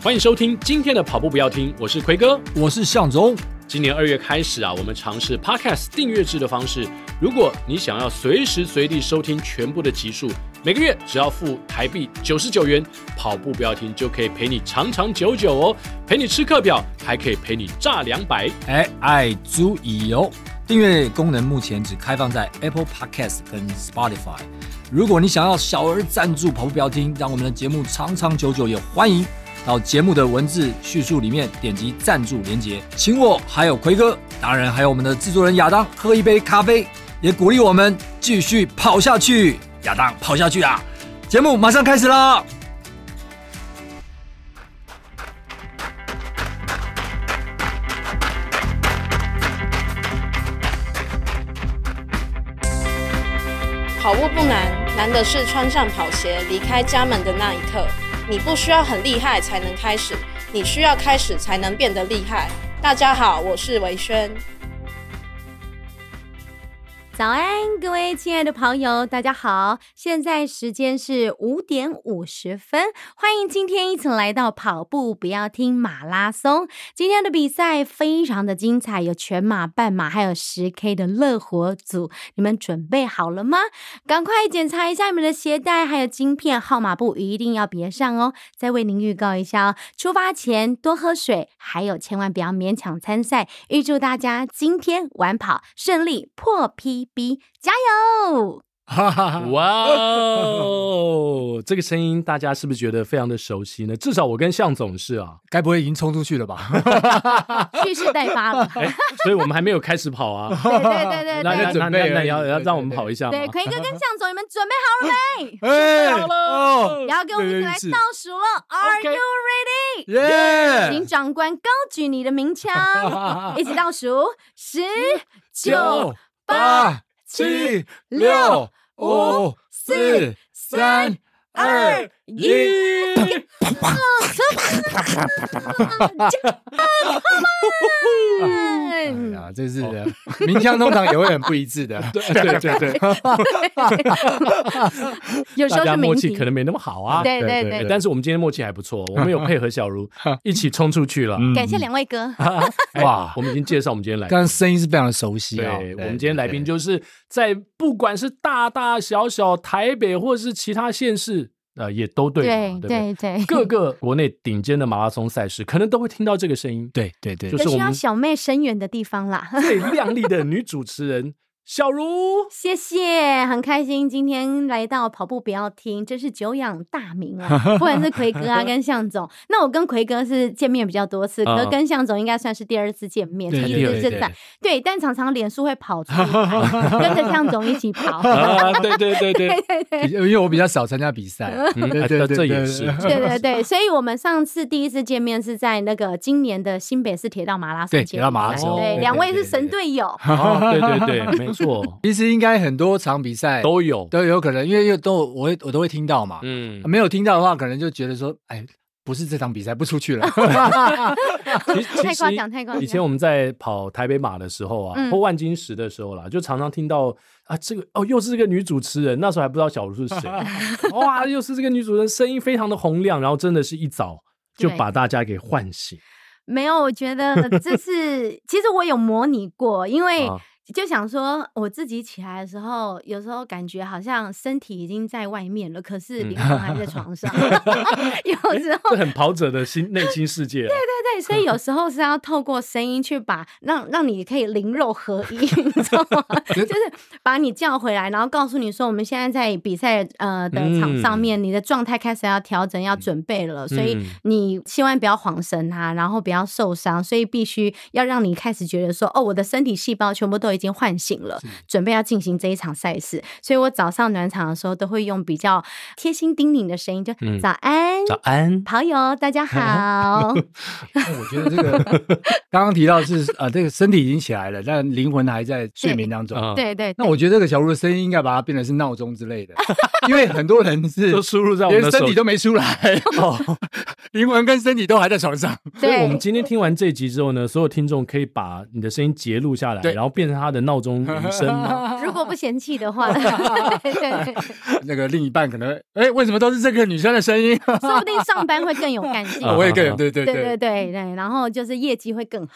欢迎收听今天的跑步不要听，我是奎哥，我是向总。今年二月开始啊，我们尝试 Podcast 订阅制的方式。如果你想要随时随地收听全部的集数，每个月只要付台币九十九元，跑步不要停就可以陪你长长久久哦，陪你吃课表，还可以陪你炸两百。哎，爱足以哦。订阅功能目前只开放在 Apple Podcast 跟 Spotify。如果你想要小额赞助跑步不要听，让我们的节目长长久久，也欢迎。到节目的文字叙述里面点击赞助连接，请我还有奎哥，当然还有我们的制作人亚当喝一杯咖啡，也鼓励我们继续跑下去。亚当跑下去啊！节目马上开始啦！跑步不难，难的是穿上跑鞋离开家门的那一刻。你不需要很厉害才能开始，你需要开始才能变得厉害。大家好，我是维轩。早安，各位亲爱的跑友，大家好！现在时间是五点五十分，欢迎今天一起来到跑步不要听马拉松。今天的比赛非常的精彩，有全马、半马，还有十 K 的乐活组，你们准备好了吗？赶快检查一下你们的鞋带，还有晶片、号码布一定要别上哦。再为您预告一下哦，出发前多喝水，还有千万不要勉强参赛。预祝大家今天晚跑顺利，破 P。B 加油！哇哦，这个声音大家是不是觉得非常的熟悉呢？至少我跟向总是啊，该不会已经冲出去了吧？蓄势待发了。哎，所以我们还没有开始跑啊。对对对对，那那准备，那要要让我们跑一下。对，奎哥跟向总，你们准备好了没？准备好了。然后跟我们一起来倒数了。Are you ready？耶！请长官高举你的鸣枪，一起倒数：十、九、八。七六五四三二一，哎呀，这是鸣枪通常也会很不一致的，对对对对，有时候是默契可能没那么好啊，对对对，但是我们今天默契还不错，我们有配合小茹 一起冲出去了，感谢两位哥，哇，我们已经介绍我们今天来宾，刚刚声音是非常的熟悉啊，对，我们今天来宾就是在不管是大大小小台北或者是其他县市。呃，也都对，对对对，各个国内顶尖的马拉松赛事，可能都会听到这个声音。对对对，就是我们小妹声援的地方啦，最 靓丽的女主持人。小茹，谢谢，很开心今天来到跑步不要听，真是久仰大名啊！不管是奎哥啊，跟向总，那我跟奎哥是见面比较多次，可是跟向总应该算是第二次见面，第一次是在对，但常常脸书会跑出来，跟着向总一起跑。对对对对。对，因为我比较少参加比赛，对对，这也是，对。对对，所以我们上次第一次见面是在那个今年的新北市铁道马拉松，铁道马拉松，对，两位是神队友，对对对，没错。其实应该很多场比赛都有都有可能，因为又都我会我都会听到嘛，嗯，没有听到的话，可能就觉得说，哎，不是这场比赛不出去了。太夸张，太夸张。以前我们在跑台北马的时候啊，嗯、或万金石的时候啦，就常常听到啊，这个哦，又是这个女主持人，那时候还不知道小茹是谁，哇，又是这个女主持人，声音非常的洪亮，然后真的是一早就把大家给唤醒。没有，我觉得这是其实我有模拟过，因为、啊。就想说，我自己起来的时候，有时候感觉好像身体已经在外面了，可是灵魂还在 床上。有时候，这很跑者的心内心世界。对对对，所以有时候是要透过声音去把让让你可以灵肉合一，你知道吗？就是把你叫回来，然后告诉你说，我们现在在比赛呃的场上面，你的状态开始要调整，要准备了，所以你千万不要晃神啊，然后不要受伤，所以必须要让你开始觉得说，哦，我的身体细胞全部都已经唤醒了，准备要进行这一场赛事，所以我早上暖场的时候都会用比较贴心叮咛的声音，就早安，早安，跑友大家好。我觉得这个 刚刚提到是呃，这个身体已经起来了，但灵魂还在睡眠当中。对对。那我觉得这个小鹿的声音应该把它变成是闹钟之类的，因为很多人是都输入在我们身体都没出来，哦。灵魂跟身体都还在床上。所以我们今天听完这集之后呢，所有听众可以把你的声音截录下来，然后变成他的闹钟铃声。如果不嫌弃的话，那个另一半可能，哎、欸，为什么都是这个女生的声音？说不定上班会更有干劲。我也更有，对对对对对对对，然后就是业绩会更好。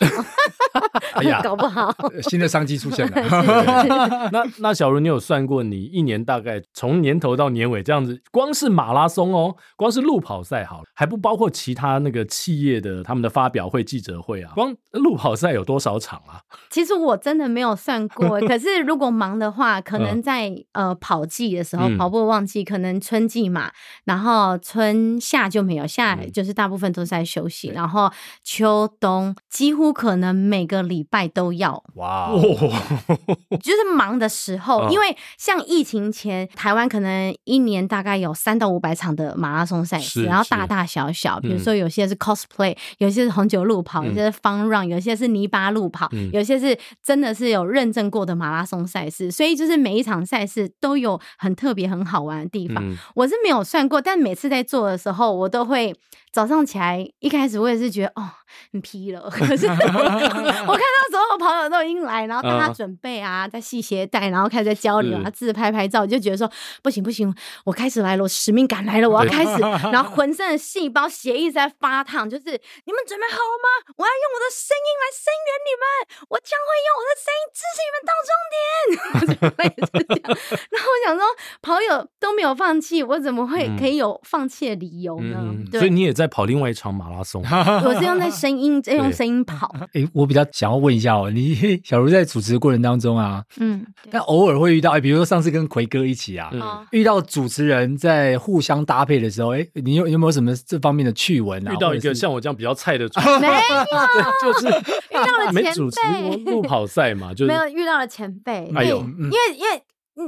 哎呀，搞不好新的商机出现了。那那小茹，你有算过你一年大概从年头到年尾这样子，光是马拉松哦，光是路跑赛好了，还不包括其他那个企业的他们的发表会、记者会啊，光路跑赛有多少场啊？其实我真的没有算过，可是如果忙的话，可能在、嗯、呃跑季的时候，跑步旺季，可能春季嘛，然后春夏就没有，夏就是大部分都是在休息，嗯、然后秋冬几乎可能每个礼拜都要。哇，就是忙的时候，因为像疫情前，台湾可能一年大概有三到五百场的马拉松赛事，然后大大小小，比如说有些是 cosplay，有些是红酒路跑，有些是 fun run，有些是泥巴路跑，有些是真的是有认证过的马拉松赛事，所以就是每一场赛事都有很特别、很好玩的地方。我是没有算过，但每次在做的时候，我都会。早上起来，一开始我也是觉得哦，很疲了。可是我看到所有朋友都已经来，然后大家准备啊，在系鞋带，然后开始在交流啊，自拍拍照，就觉得说不行不行，我开始来了，我使命感来了，我要开始。然后浑身的细胞血液在发烫，就是你们准备好了吗？我要用我的声音来声援你们，我将会用我的声音支持你们到终点。然后我想说，跑友都没有放弃，我怎么会可以有放弃的理由呢？所以你也在。跑另外一场马拉松，我是用在声音，在用声音跑。哎，我比较想要问一下哦，你 小茹在主持的过程当中啊，嗯，但偶尔会遇到，哎，比如说上次跟奎哥一起啊，遇到主持人在互相搭配的时候，哎，你有有没有什么这方面的趣闻啊？遇到一个像我这样比较菜的主 持人，没有，就是遇到了前辈，没主持过路跑赛嘛，就是没有遇到了前辈，哎呦，因为因为。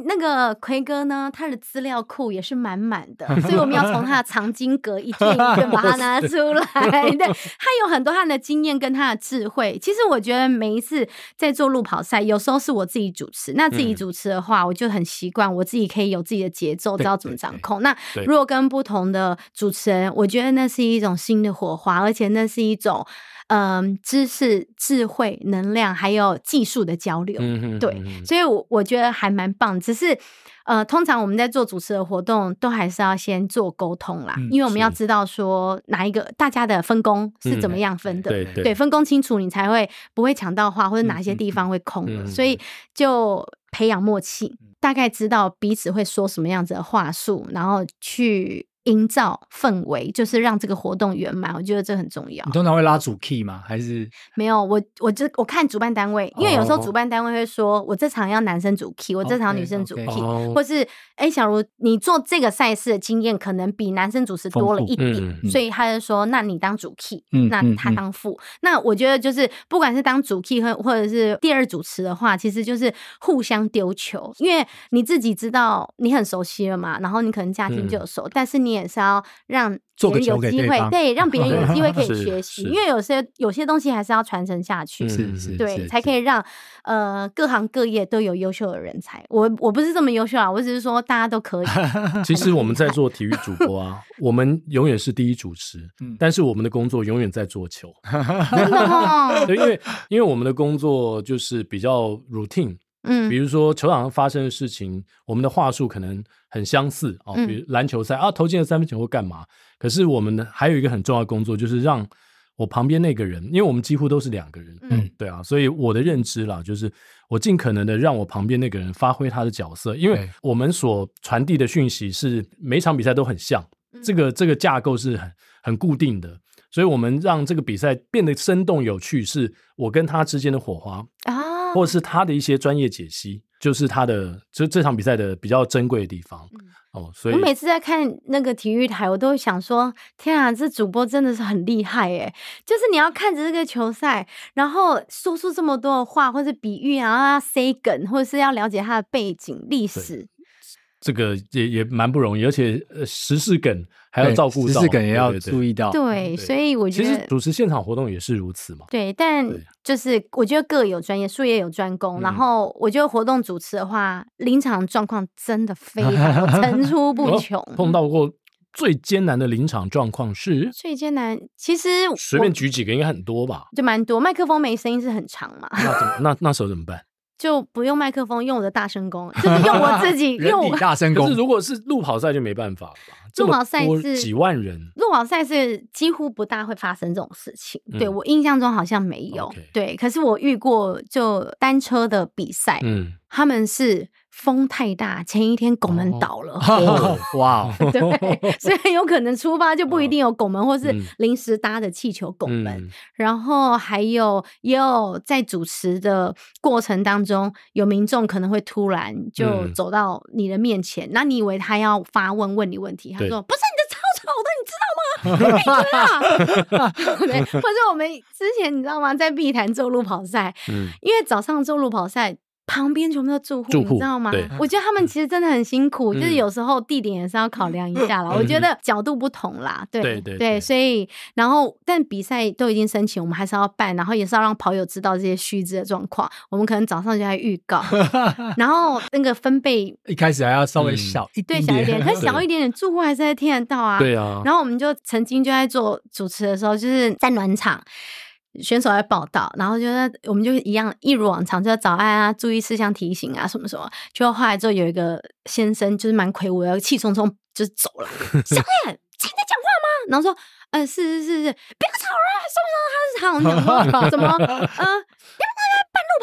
那个奎哥呢，他的资料库也是满满的，所以我们要从他的藏经阁一件一件把它拿出来。对，他有很多他的经验跟他的智慧。其实我觉得每一次在做路跑赛，有时候是我自己主持，那自己主持的话，我就很习惯，我自己可以有自己的节奏，知道怎么掌控。那如果跟不同的主持人，我觉得那是一种新的火花，而且那是一种。嗯，知识、智慧、能量，还有技术的交流，嗯、哼对，所以我我觉得还蛮棒。只是，呃，通常我们在做主持的活动，都还是要先做沟通啦，嗯、因为我们要知道说哪一个大家的分工是怎么样分的，嗯、对，分工清楚，你才会不会抢到话，或者哪些地方会空了。嗯、所以就培养默契，大概知道彼此会说什么样子的话术，然后去。营造氛围，就是让这个活动圆满，我觉得这很重要。你通常会拉主 key 吗？还是没有？我我就我看主办单位，因为有时候主办单位会说，我这场要男生主 key，我这场女生主 key，或是哎，小茹，你做这个赛事的经验可能比男生主持多了一点，所以他就说，那你当主 key，那他当副。那我觉得就是，不管是当主 key 或或者是第二主持的话，其实就是互相丢球，因为你自己知道你很熟悉了嘛，然后你可能家庭就有熟，但是你。也是要让别人有机会，对，让别人有机会可以学习，因为有些有些东西还是要传承下去，是是，对，才可以让呃各行各业都有优秀的人才。我我不是这么优秀啊，我只是说大家都可以。其实我们在做体育主播啊，我们永远是第一主持，但是我们的工作永远在做球。真的吗？对，因为因为我们的工作就是比较 routine。嗯，比如说球场上发生的事情，我们的话术可能很相似啊。比如篮球赛啊，投进了三分球会干嘛？可是我们呢，还有一个很重要的工作，就是让我旁边那个人，因为我们几乎都是两个人，嗯，对啊，所以我的认知啦，就是我尽可能的让我旁边那个人发挥他的角色，因为我们所传递的讯息是每场比赛都很像，这个这个架构是很很固定的，所以我们让这个比赛变得生动有趣，是我跟他之间的火花啊。或者是他的一些专业解析，就是他的这这场比赛的比较珍贵的地方、嗯、哦。所以我每次在看那个体育台，我都会想说：天啊，这主播真的是很厉害耶！就是你要看着这个球赛，然后说出这么多的话，或者比喻，然后要 say 梗，或者是要了解他的背景历史。这个也也蛮不容易，而且呃，时事梗还要照顾到，时事梗也要注意到。对，所以我觉得其实主持现场活动也是如此嘛。对，但就是我觉得各有专业，术业有专攻。然后我觉得活动主持的话，临场状况真的非常 层出不穷，碰到过最艰难的临场状况是？最艰难，其实随便举几个，应该很多吧？就蛮多。麦克风没声音是很长嘛？那怎么？那那时候怎么办？就不用麦克风，用我的大声功，就是用我自己 用我大声功。可是如果是路跑赛就没办法了吧？路跑赛是几万人，路跑赛是几乎不大会发生这种事情。嗯、对我印象中好像没有。Okay. 对，可是我遇过就单车的比赛，嗯，他们是。风太大，前一天拱门倒了，哇！对，所以很有可能出发就不一定有拱门，或是临时搭的气球拱门。嗯、然后还有也有在主持的过程当中，有民众可能会突然就走到你的面前，那、嗯、你以为他要发问问你问题，他说：“不是你的超丑的，你知道吗？”对，或者我们之前你知道吗，在碧潭做路跑赛，嗯，因为早上做路跑赛。旁边全部都住户，你知道吗？我觉得他们其实真的很辛苦，嗯、就是有时候地点也是要考量一下啦。嗯、我觉得角度不同啦，对对对，对，所以然后但比赛都已经申请，我们还是要办，然后也是要让跑友知道这些须知的状况。我们可能早上就在预告，然后那个分贝一开始还要稍微小一点点，对，小一点，可是小一点点，住户还是在听得到啊。对啊，然后我们就曾经就在做主持的时候，就是在暖场。选手来报道，然后就在我们就一样一如往常，就早安啊，注意事项提醒啊，什么什么。就后来之后有一个先生，就是蛮魁梧的，气冲冲就走了。小燕，在讲话吗？然后说，呃，是是是是，不要吵了，说不说他是他？我讲说什么？呃，你们在办路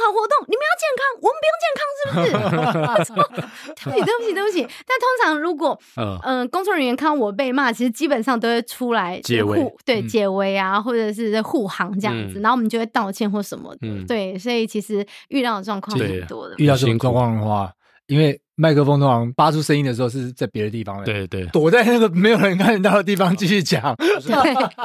跑活动，你们要健康，我们不用健康，是不是？对不起，对不起，对不起。但通常如果嗯、呃、工作人员看到我被骂，其实基本上都会出来解围，对解围啊，嗯、或者是护航这样子，嗯、然后我们就会道歉或什么的。嗯、对，所以其实遇到的状况挺多的。遇到这种状况的话，因为。麦克风通常发出声音的时候是在别的地方的，对对，躲在那个没有人看得到的地方继续讲。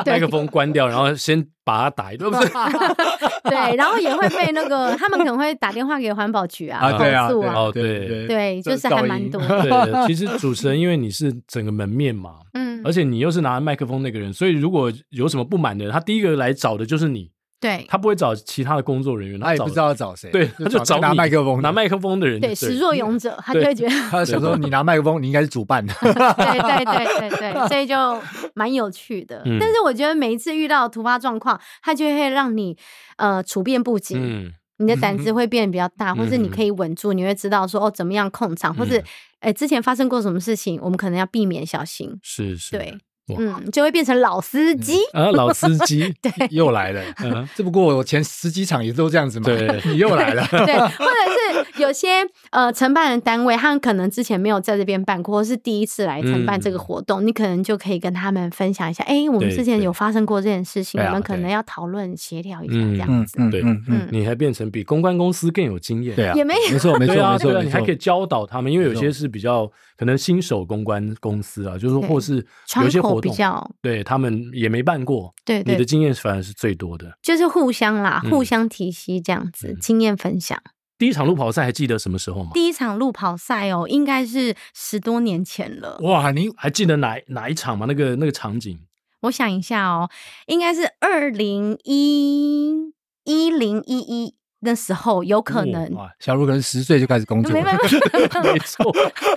对，麦克风关掉，然后先把它打一顿，不是？对，然后也会被那个他们可能会打电话给环保局啊，投诉啊。哦，对对对，就是还蛮多。对，其实主持人因为你是整个门面嘛，嗯，而且你又是拿麦克风那个人，所以如果有什么不满的人，他第一个来找的就是你。对，他不会找其他的工作人员，他也不知道要找谁。对，他就找拿麦克风拿麦克风的人。对，始作俑者，他就会觉得 他想说你拿麦克风，你应该是主办的。对对对对对，所以就蛮有趣的。但是我觉得每一次遇到突发状况，他就会让你呃处变不惊，你的胆子会变得比较大，或是你可以稳住，你会知道说哦怎么样控场，或是哎之前发生过什么事情，我们可能要避免小心。是是，对。嗯，就会变成老司机啊，老司机 对，又来了。嗯，这不过我前十几场也都这样子嘛。对，你又来了。对，或者是有些呃承办的单位，他们可能之前没有在这边办过，或是第一次来承办这个活动，你可能就可以跟他们分享一下。哎，我们之前有发生过这件事情，我们可能要讨论协调一下这样子。对，嗯，你还变成比公关公司更有经验。对啊，也没有，没错，没错，没错，你还可以教导他们，因为有些是比较可能新手公关公司啊，就是或是有些活动比较对。他们也没办过，对，对，你的经验反而是最多的，就是互相啦，互相提携这样子，嗯、经验分享。第一场路跑赛还记得什么时候吗？第一场路跑赛哦，应该是十多年前了。哇，你还记得哪哪一场吗？那个那个场景？我想一下哦，应该是二零一一零一一。那时候有可能，小鹿可能十岁就开始工作，没办法，没错，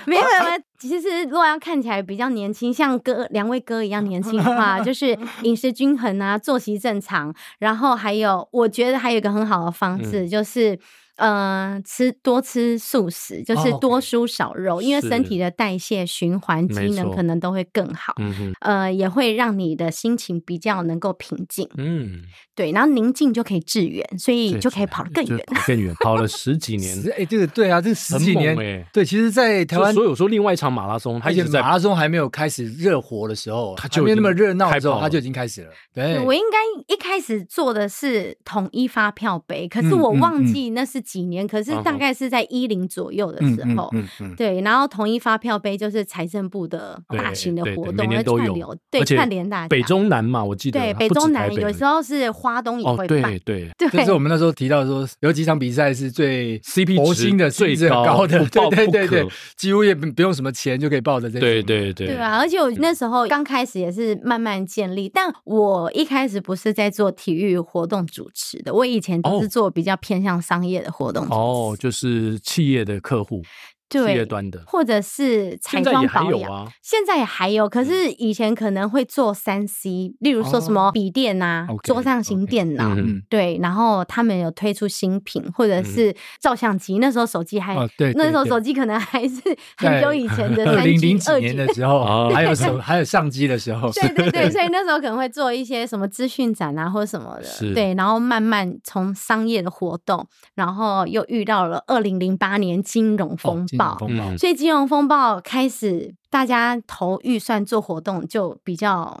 没有没有。其实如果要看起来比较年轻，像哥两位哥一样年轻的话，就是 饮食均衡啊，作息正常，然后还有，我觉得还有一个很好的方式就是。呃，吃多吃素食，就是多蔬少肉，哦、因为身体的代谢、循环、机能可能都会更好。嗯哼，呃，也会让你的心情比较能够平静。嗯，对，然后宁静就可以致远，所以就可以跑得更远，更远，跑了十几 年。哎、欸，这个对啊，这十几年，欸、对，其实，在台湾，所以我说另外一场马拉松，而且马拉松还没有开始热火的时候，它就没有那么热闹的时候，它就已经开始了。对，我应该一开始做的是统一发票杯，可是我忘记那是。几年，可是大概是在一零左右的时候，对，然后统一发票杯就是财政部的大型的活动，每年都有，对，串联大家，北中南嘛，我记得，对，北中南有时候是花东也会办，对对，就是我们那时候提到说，有几场比赛是最 CP 值的最高的，对对对对，几乎也不不用什么钱就可以报的这，对对对，对。啊，而且我那。时候刚开始也是慢慢建立，但我一开始不是在做体育活动主持的，我以前都是做比较偏向商业的。活动哦，就是企业的客户，对业端的，或者是彩妆保养啊，现在也还有，可是以前可能会做三 C，例如说什么笔电啊、哦、桌上型电脑，嗯、对，然后他们有推出新品，或者是照相机，那时候手机还、那时候手机可能还是很久以前的 三 G、二零零几年的时候，哦、还有手 还有相机的时候，对对对，所以那时候可能会做一些什么资讯展啊，或者什么的，对，然后慢慢从商业的活动，然后又遇到了二零零八年金融风暴，哦、风暴所以。金融风暴开始，大家投预算做活动就比较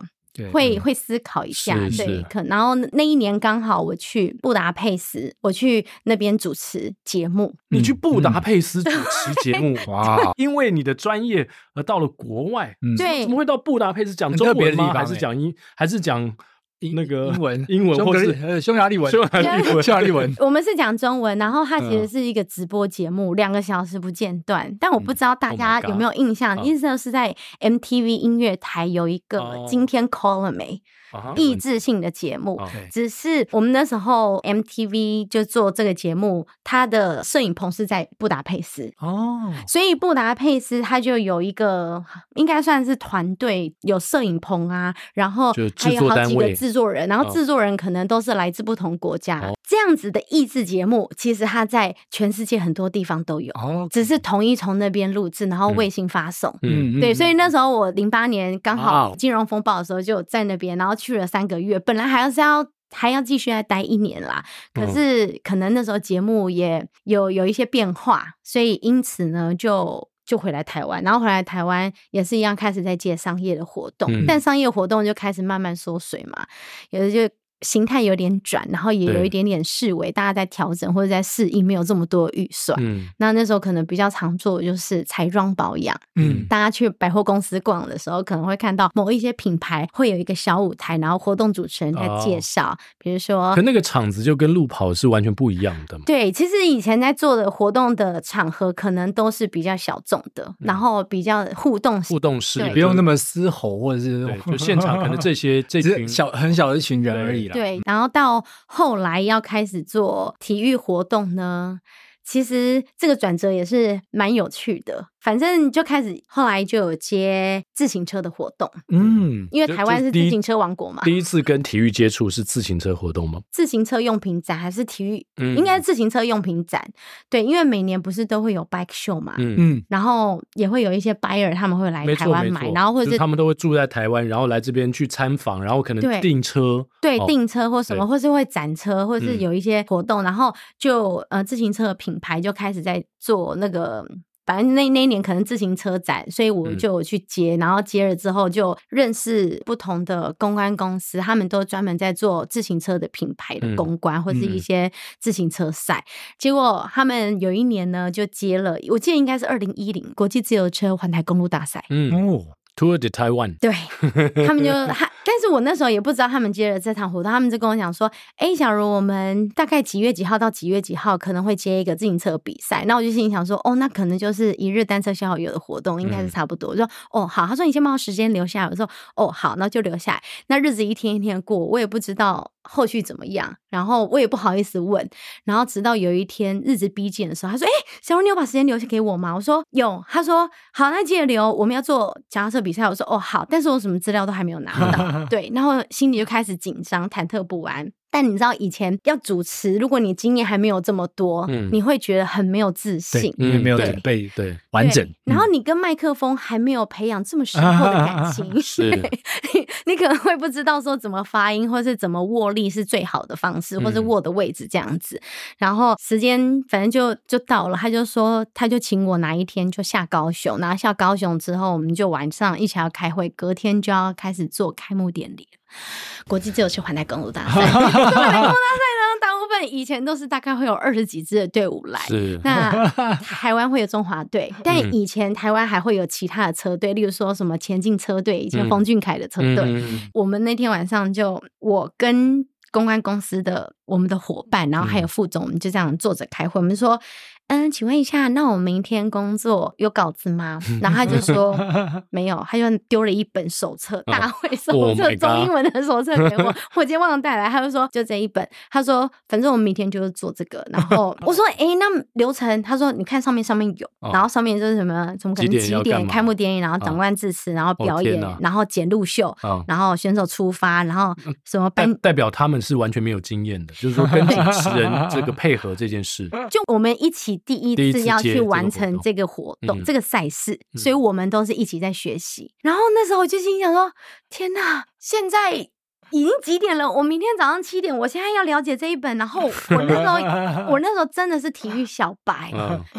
会会思考一下，对，可然后那一年刚好我去布达佩斯，我去那边主持节目。你去布达佩斯主持节目，哇！因为你的专业而到了国外，对，怎么会到布达佩斯讲中文吗？还是讲英？还是讲？那个英文、英文或是呃匈牙利文、匈牙利文、匈牙利文。我们是讲中文，然后它其实是一个直播节目，两个小时不间断。但我不知道大家有没有印象，那时候是在 MTV 音乐台有一个今天 call 了没？益智性的节目，只是我们那时候 MTV 就做这个节目，它的摄影棚是在布达佩斯。哦，所以布达佩斯它就有一个应该算是团队，有摄影棚啊，然后还有好几个制作人，然后制作人可能都是来自不同国家，这样子的益智节目，其实它在全世界很多地方都有，只是统一从那边录制，然后卫星发送，嗯，对，所以那时候我零八年刚好金融风暴的时候就在那边，然后。去了三个月，本来还要是要还要继续再待一年啦，可是可能那时候节目也有有一些变化，所以因此呢，就就回来台湾，然后回来台湾也是一样开始在接商业的活动，嗯、但商业活动就开始慢慢缩水嘛，有的就。形态有点转，然后也有一点点式微，大家在调整或者在适应，没有这么多预算。嗯，那那时候可能比较常做的就是彩妆保养。嗯，大家去百货公司逛的时候，可能会看到某一些品牌会有一个小舞台，然后活动主持人在介绍，哦、比如说，可那个场子就跟路跑是完全不一样的嘛。对，其实以前在做的活动的场合，可能都是比较小众的，嗯、然后比较互动互动式，不用那么嘶吼或者是就现场可能这些 这群小很小的一群人而已。对，然后到后来要开始做体育活动呢，其实这个转折也是蛮有趣的。反正就开始，后来就有接自行车的活动。嗯，因为台湾是自行车王国嘛。第一次跟体育接触是自行车活动吗？自行车用品展还是体育？嗯，应该是自行车用品展。对，因为每年不是都会有 bike show 嘛。嗯嗯，然后也会有一些 buyer 他们会来台湾买，然后或者是他们都会住在台湾，然后来这边去参访，然后可能订车。对，订车或什么，或是会展车，或是有一些活动，然后就呃自行车的品牌就开始在做那个。反正那那一年可能自行车展，所以我就去接，嗯、然后接了之后就认识不同的公关公司，他们都专门在做自行车的品牌的公关，嗯、或是一些自行车赛。嗯、结果他们有一年呢，就接了，我记得应该是二零一零国际自由车环台公路大赛。嗯哦，Tour de Taiwan。对，他们就 但是我那时候也不知道他们接了这场活动，他们就跟我讲说：“哎、欸，假如我们大概几月几号到几月几号可能会接一个自行车比赛。”那我就心里想说：“哦，那可能就是一日单车消耗油的活动，应该是差不多。嗯”我说：“哦，好。”他说：“你先把我时间留下来。”我说：“哦，好，那就留下来。”那日子一天一天过，我也不知道后续怎么样，然后我也不好意思问。然后直到有一天日子逼近的时候，他说：“哎、欸，小茹，你有把时间留下给我吗？”我说：“有。”他说：“好，那记得留，我们要做脚踏车比赛。”我说：“哦，好。”但是我什么资料都还没有拿到。对，然后。心里就开始紧张、忐忑不安。但你知道，以前要主持，如果你经验还没有这么多，嗯，你会觉得很没有自信，因为没有准备对，对完整。然后你跟麦克风还没有培养这么深厚的感情，你，你可能会不知道说怎么发音，或是怎么握力是最好的方式，或是握的位置这样子。嗯、然后时间反正就就到了，他就说他就请我哪一天就下高雄，然后下高雄之后，我们就晚上一起要开会，隔天就要开始做开幕典礼。国际自由车环台公路大赛，环台公路大赛呢，大部分以前都是大概会有二十几支的队伍来。是，那台湾会有中华队，但以前台湾还会有其他的车队，例如说什么前进车队，以前冯俊凯的车队。嗯、我们那天晚上就我跟公关公司的我们的伙伴，然后还有副总，我们就这样坐着开会。我们说。嗯，请问一下，那我明天工作有稿子吗？然后他就说没有，他就丢了一本手册，大会手册，中英文的手册给我。我今天忘了带来，他就说就这一本。他说反正我们明天就是做这个。然后我说哎，那流程？他说你看上面上面有，然后上面就是什么什么可能几点开幕典礼，然后长官致辞，然后表演，然后剪录秀，然后选手出发，然后什么颁代表他们是完全没有经验的，就是说跟主持人这个配合这件事。就我们一起第一次要去完成这个活动，这个赛事，所以我们都是一起在学习。然后那时候我就心想说：天哪，现在已经几点了？我明天早上七点，我现在要了解这一本。然后我那时候，我 那时候真的是体育小白。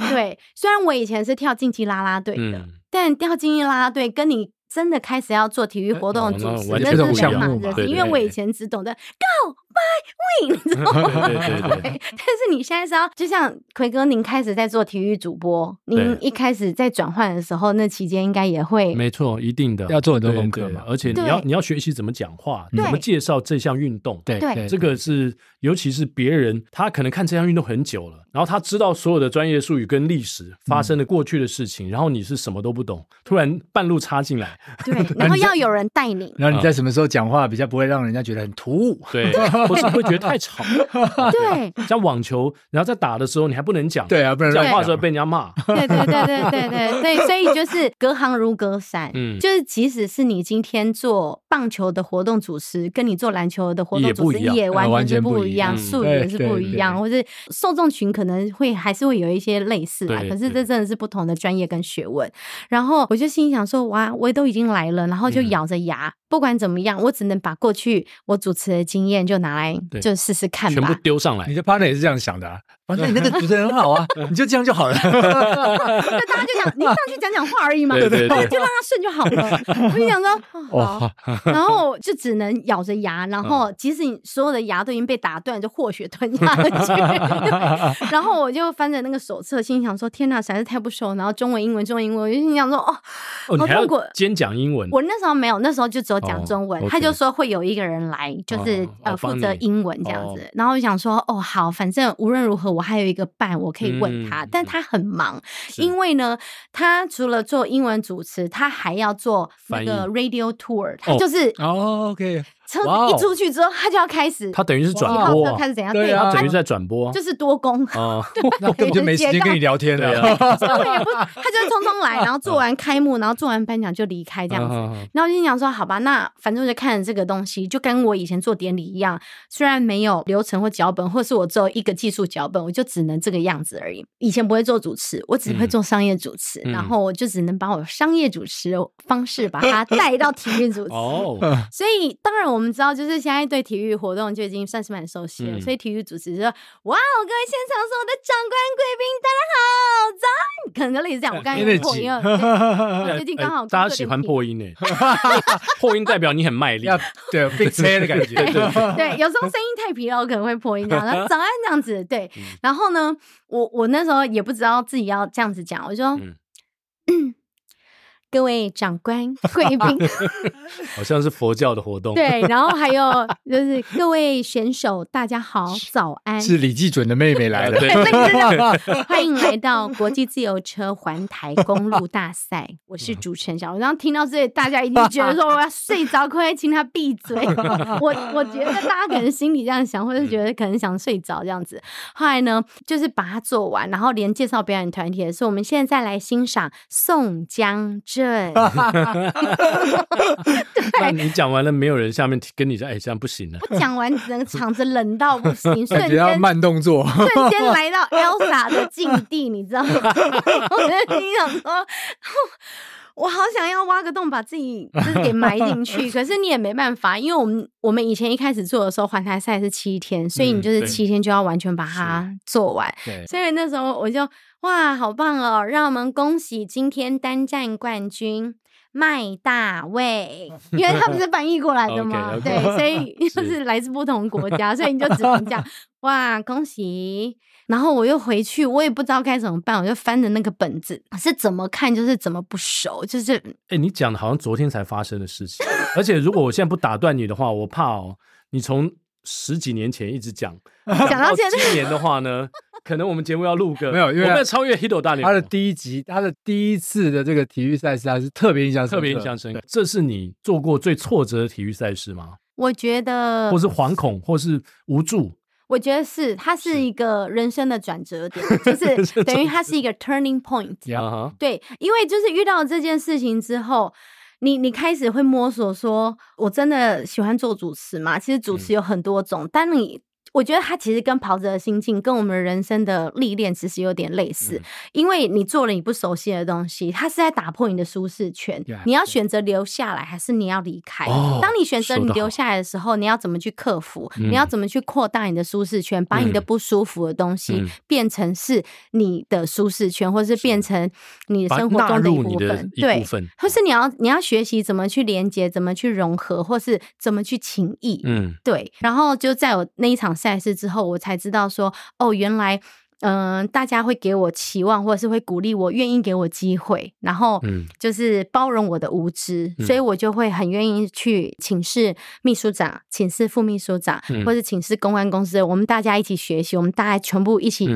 对，虽然我以前是跳竞技啦啦队的，但跳竞技啦啦队跟你。真的开始要做体育活动的主持，那是两码子事。因为我以前只懂得 go by win，你知道吗？但是你现在是要，就像奎哥，您开始在做体育主播，您一开始在转换的时候，那期间应该也会。没错，一定的要做很多功课嘛。而且你要你要学习怎么讲话，怎么介绍这项运动。对对，这个是尤其是别人，他可能看这项运动很久了，然后他知道所有的专业术语跟历史发生的过去的事情，然后你是什么都不懂，突然半路插进来。对，然后要有人带你。然后你在什么时候讲话比较不会让人家觉得很突兀？对，或是会觉得太吵。对，像网球，然后在打的时候你还不能讲。对啊，不能讲话的时候被人家骂。对对对对对对对，所以就是隔行如隔山。嗯，就是即使是你今天做棒球的活动主持，跟你做篮球的活动主持也完全不一样，术语也是不一样，或是受众群可能会还是会有一些类似啊。可是这真的是不同的专业跟学问。然后我就心想说，哇，我都已经来了，然后就咬着牙，嗯、不管怎么样，我只能把过去我主持的经验就拿来就试试看吧，全部丢上来。你的 partner 也是这样想的啊？反正你那个主持人很好啊，你就这样就好了。就大家就讲，你上去讲讲话而已嘛，对对对，就让他顺就好了。我就想说，好，然后就只能咬着牙，然后即使你所有的牙都已经被打断，就活血吞下去。然后我就翻着那个手册，心想说：天哪，实在是太不熟。然后中文、英文、中文、英文，我就心想说：哦，好痛苦。兼讲英文，我那时候没有，那时候就只有讲中文。他就说会有一个人来，就是呃负责英文这样子。然后我就想说：哦，好，反正无论如何我。我还有一个伴，我可以问他，嗯、但他很忙，因为呢，他除了做英文主持，他还要做那个 radio tour，他就是哦，OK。车一出去之后，他就要开始，他等于是转播，开始怎样？对啊，等于是在转播，就是多工啊，那根本就没时间跟你聊天了。对，也不，他就匆匆来，然后做完开幕，然后做完颁奖就离开这样子。然后我就想说，好吧，那反正我就看着这个东西，就跟我以前做典礼一样，虽然没有流程或脚本，或是我只有一个技术脚本，我就只能这个样子而已。以前不会做主持，我只会做商业主持，然后我就只能把我商业主持的方式把它带到体育主持。哦，所以当然我。我们知道，就是现在对体育活动就已经算是蛮熟悉了，嗯、所以体育主持就说：“哇哦，各位现场所有的长官贵宾，大家好，早。”可能就类似这样。我刚才破音了，最近刚好 大家喜欢破音呢，破音代表你很卖力，对，被切的感觉。对，对，有时候声音太疲劳，可能会破音这样。早安这样子，对。然后呢，我我那时候也不知道自己要这样子讲，我就说。嗯 各位长官、贵宾，好像是佛教的活动。对，然后还有就是各位选手，大家好，早安。是李济准的妹妹来了，对，欢迎来到国际自由车环台公路大赛。我是主持人小，然后听到这里，大家一定觉得说 我要睡着，快快请他闭嘴。我我觉得大家可能心里这样想，或者觉得可能想睡着这样子。后来呢，就是把它做完，然后连介绍表演团体的时候，我们现在再来欣赏宋江镇。对，那你讲完了，没有人下面跟你说，哎，这样不行了。我讲完，整个场子冷到不行，瞬间慢动作，瞬间来到 Elsa 的境地，你知道吗？我就心想说，我好想要挖个洞把自己就是给埋进去，可是你也没办法，因为我们我们以前一开始做的时候，环台赛是七天，所以你就是七天就要完全把它做完。对，所以那时候我就。哇，好棒哦！让我们恭喜今天单站冠军麦大卫，因为他不是翻译过来的吗？okay, okay. 对，所以就是来自不同国家，所以你就只能讲 哇，恭喜！然后我又回去，我也不知道该怎么办，我就翻着那个本子，是怎么看就是怎么不熟，就是哎，你讲的好像昨天才发生的事情，而且如果我现在不打断你的话，我怕哦，你从十几年前一直讲，讲到今年的话呢？可能我们节目要录个没有，因为我们要超越 Hito 大联盟。他的第一集，他的第一次的这个体育赛事还是特别印象深刻，特别印象深刻。这是你做过最挫折的体育赛事吗？我觉得，或是惶恐，或是无助。我觉得是，它是一个人生的转折点，就是等于它是一个 turning point。对，因为就是遇到这件事情之后，你你开始会摸索，说我真的喜欢做主持吗？其实主持有很多种，当、嗯、你。我觉得他其实跟跑者的心境，跟我们人生的历练其实有点类似，嗯，因为你做了你不熟悉的东西，他是在打破你的舒适圈。Yeah, 你要选择留下来，还是你要离开？Oh, 当你选择你留下来的时候，你要怎么去克服？你要怎么去扩大你的舒适圈，嗯，把你的不舒服的东西变成是你的舒适圈，嗯，或是变成你的生活中的一部分？对，或是你要你要学习怎么去连接，怎么去融合，或是怎么去情谊？嗯，对。然后就在我那一场。赛事之后，我才知道说，哦，原来，嗯、呃，大家会给我期望，或者是会鼓励我，愿意给我机会，然后，嗯，就是包容我的无知，嗯、所以我就会很愿意去请示秘书长，请示副秘书长，嗯、或者请示公关公司，我们大家一起学习，我们大家全部一起。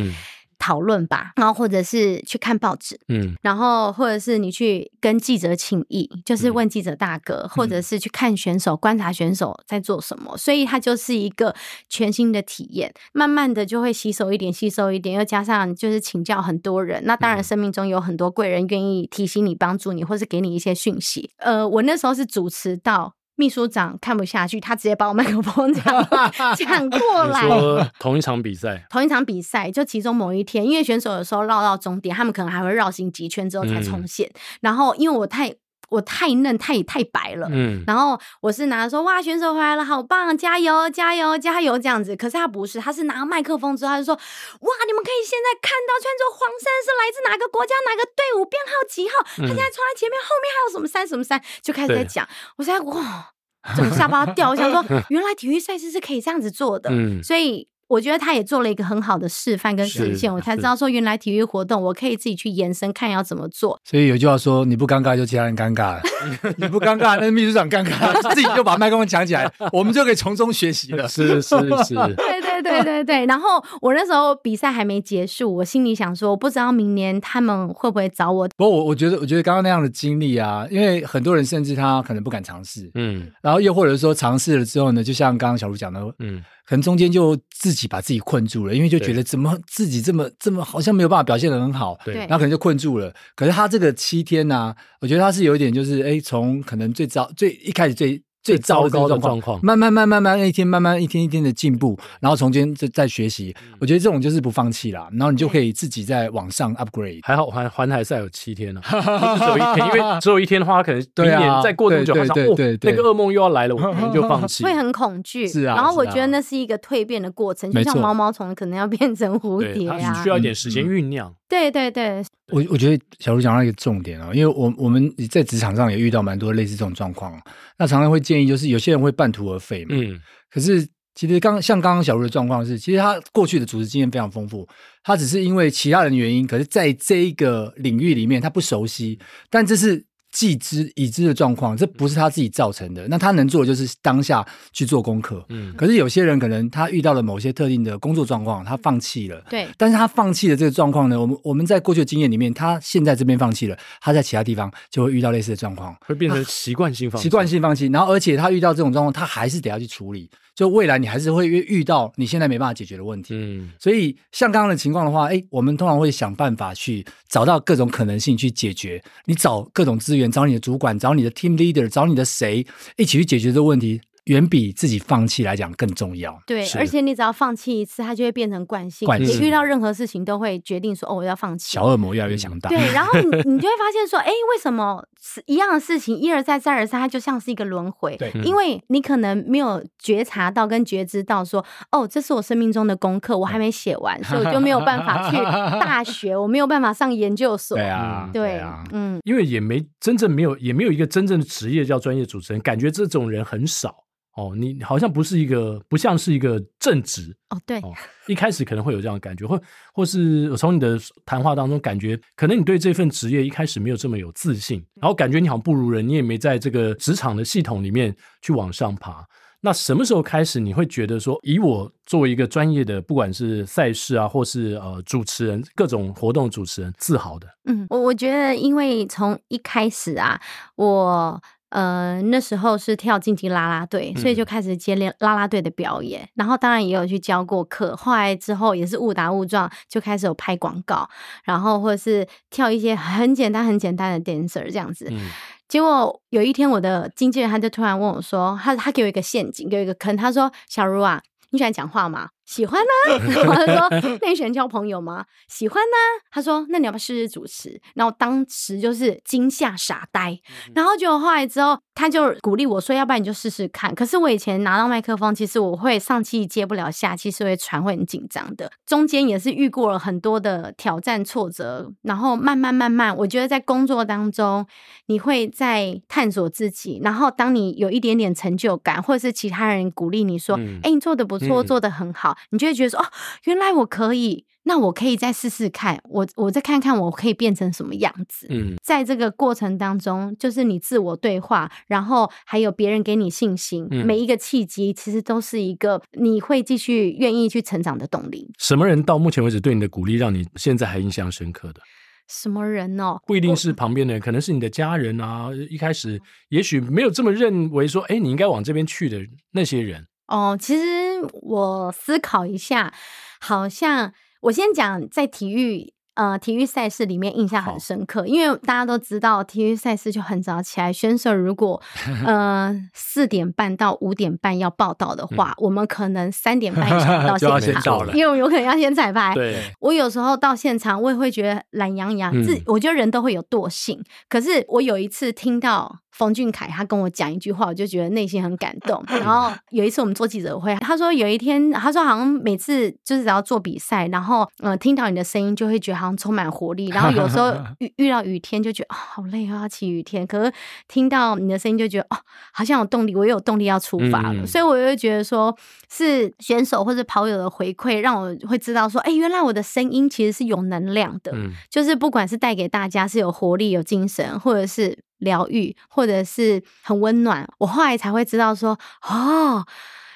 嗯讨论吧，然后或者是去看报纸，嗯，然后或者是你去跟记者请益，就是问记者大哥，嗯、或者是去看选手、嗯，观察选手在做什么，所以它就是一个全新的体验。慢慢的就会吸收一点，吸收一点，又加上就是请教很多人。那当然，生命中有很多贵人愿意提醒你、帮助你，或是给你一些讯息。呃，我那时候是主持到。秘书长看不下去，他直接把我麦克风抢 抢过来。说同一场比赛，同一场比赛，就其中某一天，因为选手有时候绕到终点，他们可能还会绕行几圈之后才冲线。嗯、然后因为我太我太嫩太太白了，嗯，然后我是拿说哇选手回来了，好棒，加油加油加油这样子。可是他不是，他是拿麦克风之后，他就说哇，你们可以现在看到穿着黄衫是来自哪个国家哪个队伍编号几号？他现在穿在前面，后面还有什么衫什么衫，就开始在讲。我在哇。整个下巴掉？我想说，原来体育赛事是可以这样子做的，嗯、所以我觉得他也做了一个很好的示范跟实现，我才知道说，原来体育活动我可以自己去延伸，看要怎么做。所以有句话说，你不尴尬就其他人尴尬了，你不尴尬，那秘书长尴尬，自己就把麦克风抢起来，我们就可以从中学习了。是是是，对对对对对。然后我那时候比赛还没结束，我心里想说，我不知道明年他们会不会找我。不过我我觉得，我觉得刚刚那样的经历啊，因为很多人甚至他可能不敢尝试，嗯，然后又或者说尝试了之后呢，就像刚刚小鹿讲的，嗯。可能中间就自己把自己困住了，因为就觉得怎么自己这么这么好像没有办法表现的很好，对，然后可能就困住了。可是他这个七天呢、啊，我觉得他是有一点就是，哎，从可能最早最一开始最。最糟糕的状况，慢慢慢慢慢慢一天慢慢一天一天的进步，然后从今再再学习，我觉得这种就是不放弃啦，然后你就可以自己在往上 upgrade。还好环环海赛有七天呢、啊，不是只有一天，因为只有一天的话，可能明年再过多久，好像哦，那个噩梦又要来了，我可能就放弃。会很恐惧，是啊。然后我觉得那是一个蜕变的过程，就像毛毛虫可能要变成蝴蝶啊，需要一点时间酝酿。对对对，我我觉得小茹讲到一个重点哦，因为我我们在职场上也遇到蛮多类似这种状况，那常常会建议就是有些人会半途而废嘛，嗯，可是其实刚像刚刚小茹的状况是，其实他过去的组织经验非常丰富，他只是因为其他人的原因，可是在这一个领域里面他不熟悉，但这是。既知已知的状况，这不是他自己造成的。那他能做的就是当下去做功课。嗯，可是有些人可能他遇到了某些特定的工作状况，他放弃了。对，但是他放弃的这个状况呢，我们我们在过去的经验里面，他现在这边放弃了，他在其他地方就会遇到类似的状况，会变成习惯性放弃。习惯性放弃，然后而且他遇到这种状况，他还是得要去处理。就未来你还是会遇遇到你现在没办法解决的问题，嗯，所以像刚刚的情况的话，哎，我们通常会想办法去找到各种可能性去解决。你找各种资源，找你的主管，找你的 team leader，找你的谁一起去解决这个问题。远比自己放弃来讲更重要。对，而且你只要放弃一次，它就会变成惯性。惯性。你遇到任何事情都会决定说：“哦，我要放弃。”小恶魔越来越强大。对，然后你 你就会发现说：“哎，为什么一样的事情一而再再而三，它就像是一个轮回？”对，因为你可能没有觉察到跟觉知到说：“哦，这是我生命中的功课，我还没写完，所以我就没有办法去大学，我没有办法上研究所。”对啊，对啊，嗯，因为也没真正没有也没有一个真正的职业叫专业主持人，感觉这种人很少。哦，你好像不是一个，不像是一个正职哦。对哦，一开始可能会有这样的感觉，或或是我从你的谈话当中感觉，可能你对这份职业一开始没有这么有自信，然后感觉你好像不如人，你也没在这个职场的系统里面去往上爬。那什么时候开始你会觉得说，以我作为一个专业的，不管是赛事啊，或是呃主持人，各种活动主持人，自豪的？嗯，我我觉得，因为从一开始啊，我。呃，那时候是跳竞技啦啦队，所以就开始接练啦啦队的表演，嗯、然后当然也有去教过课。后来之后也是误打误撞，就开始有拍广告，然后或者是跳一些很简单、很简单的 dancer 这样子。嗯、结果有一天，我的经纪人他就突然问我说：“他他给我一个陷阱，给我一个坑。他说，小茹啊，你喜欢讲话吗？”喜欢呢、啊，他说：“那你喜欢交朋友吗？”喜欢呢、啊，他说：“那你要不要试试主持？”然后当时就是惊吓傻呆，然后结果后来之后，他就鼓励我说：“要不然你就试试看。”可是我以前拿到麦克风，其实我会上气接不了下气，是会喘，会很紧张的。中间也是遇过了很多的挑战挫折，然后慢慢慢慢，我觉得在工作当中，你会在探索自己。然后当你有一点点成就感，或者是其他人鼓励你说：“哎、嗯，你做的不错，做的很好。”你就会觉得说哦，原来我可以，那我可以再试试看，我我再看看我可以变成什么样子。嗯，在这个过程当中，就是你自我对话，然后还有别人给你信心，嗯、每一个契机其实都是一个你会继续愿意去成长的动力。什么人到目前为止对你的鼓励，让你现在还印象深刻的？什么人哦？不一定是旁边的人，可能是你的家人啊。一开始也许没有这么认为说，哎，你应该往这边去的那些人。哦，其实我思考一下，好像我先讲在体育。呃，体育赛事里面印象很深刻，因为大家都知道体育赛事就很早起来，选手如果 呃四点半到五点半要报道的话，嗯、我们可能三点半到 现场，因为我们有可能要先彩排。对，我有时候到现场，我也会觉得懒洋洋，自、嗯、我觉得人都会有惰性。可是我有一次听到冯俊凯他跟我讲一句话，我就觉得内心很感动。然后有一次我们做记者会，他说有一天，他说好像每次就是只要做比赛，然后呃听到你的声音就会觉得。充满活力，然后有时候 遇遇到雨天就觉得哦好累啊，要骑雨天。可是听到你的声音就觉得哦，好像有动力，我也有动力要出发了。嗯、所以我就觉得说，是选手或者跑友的回馈，让我会知道说，哎，原来我的声音其实是有能量的。嗯、就是不管是带给大家是有活力、有精神，或者是疗愈，或者是很温暖，我后来才会知道说，哦，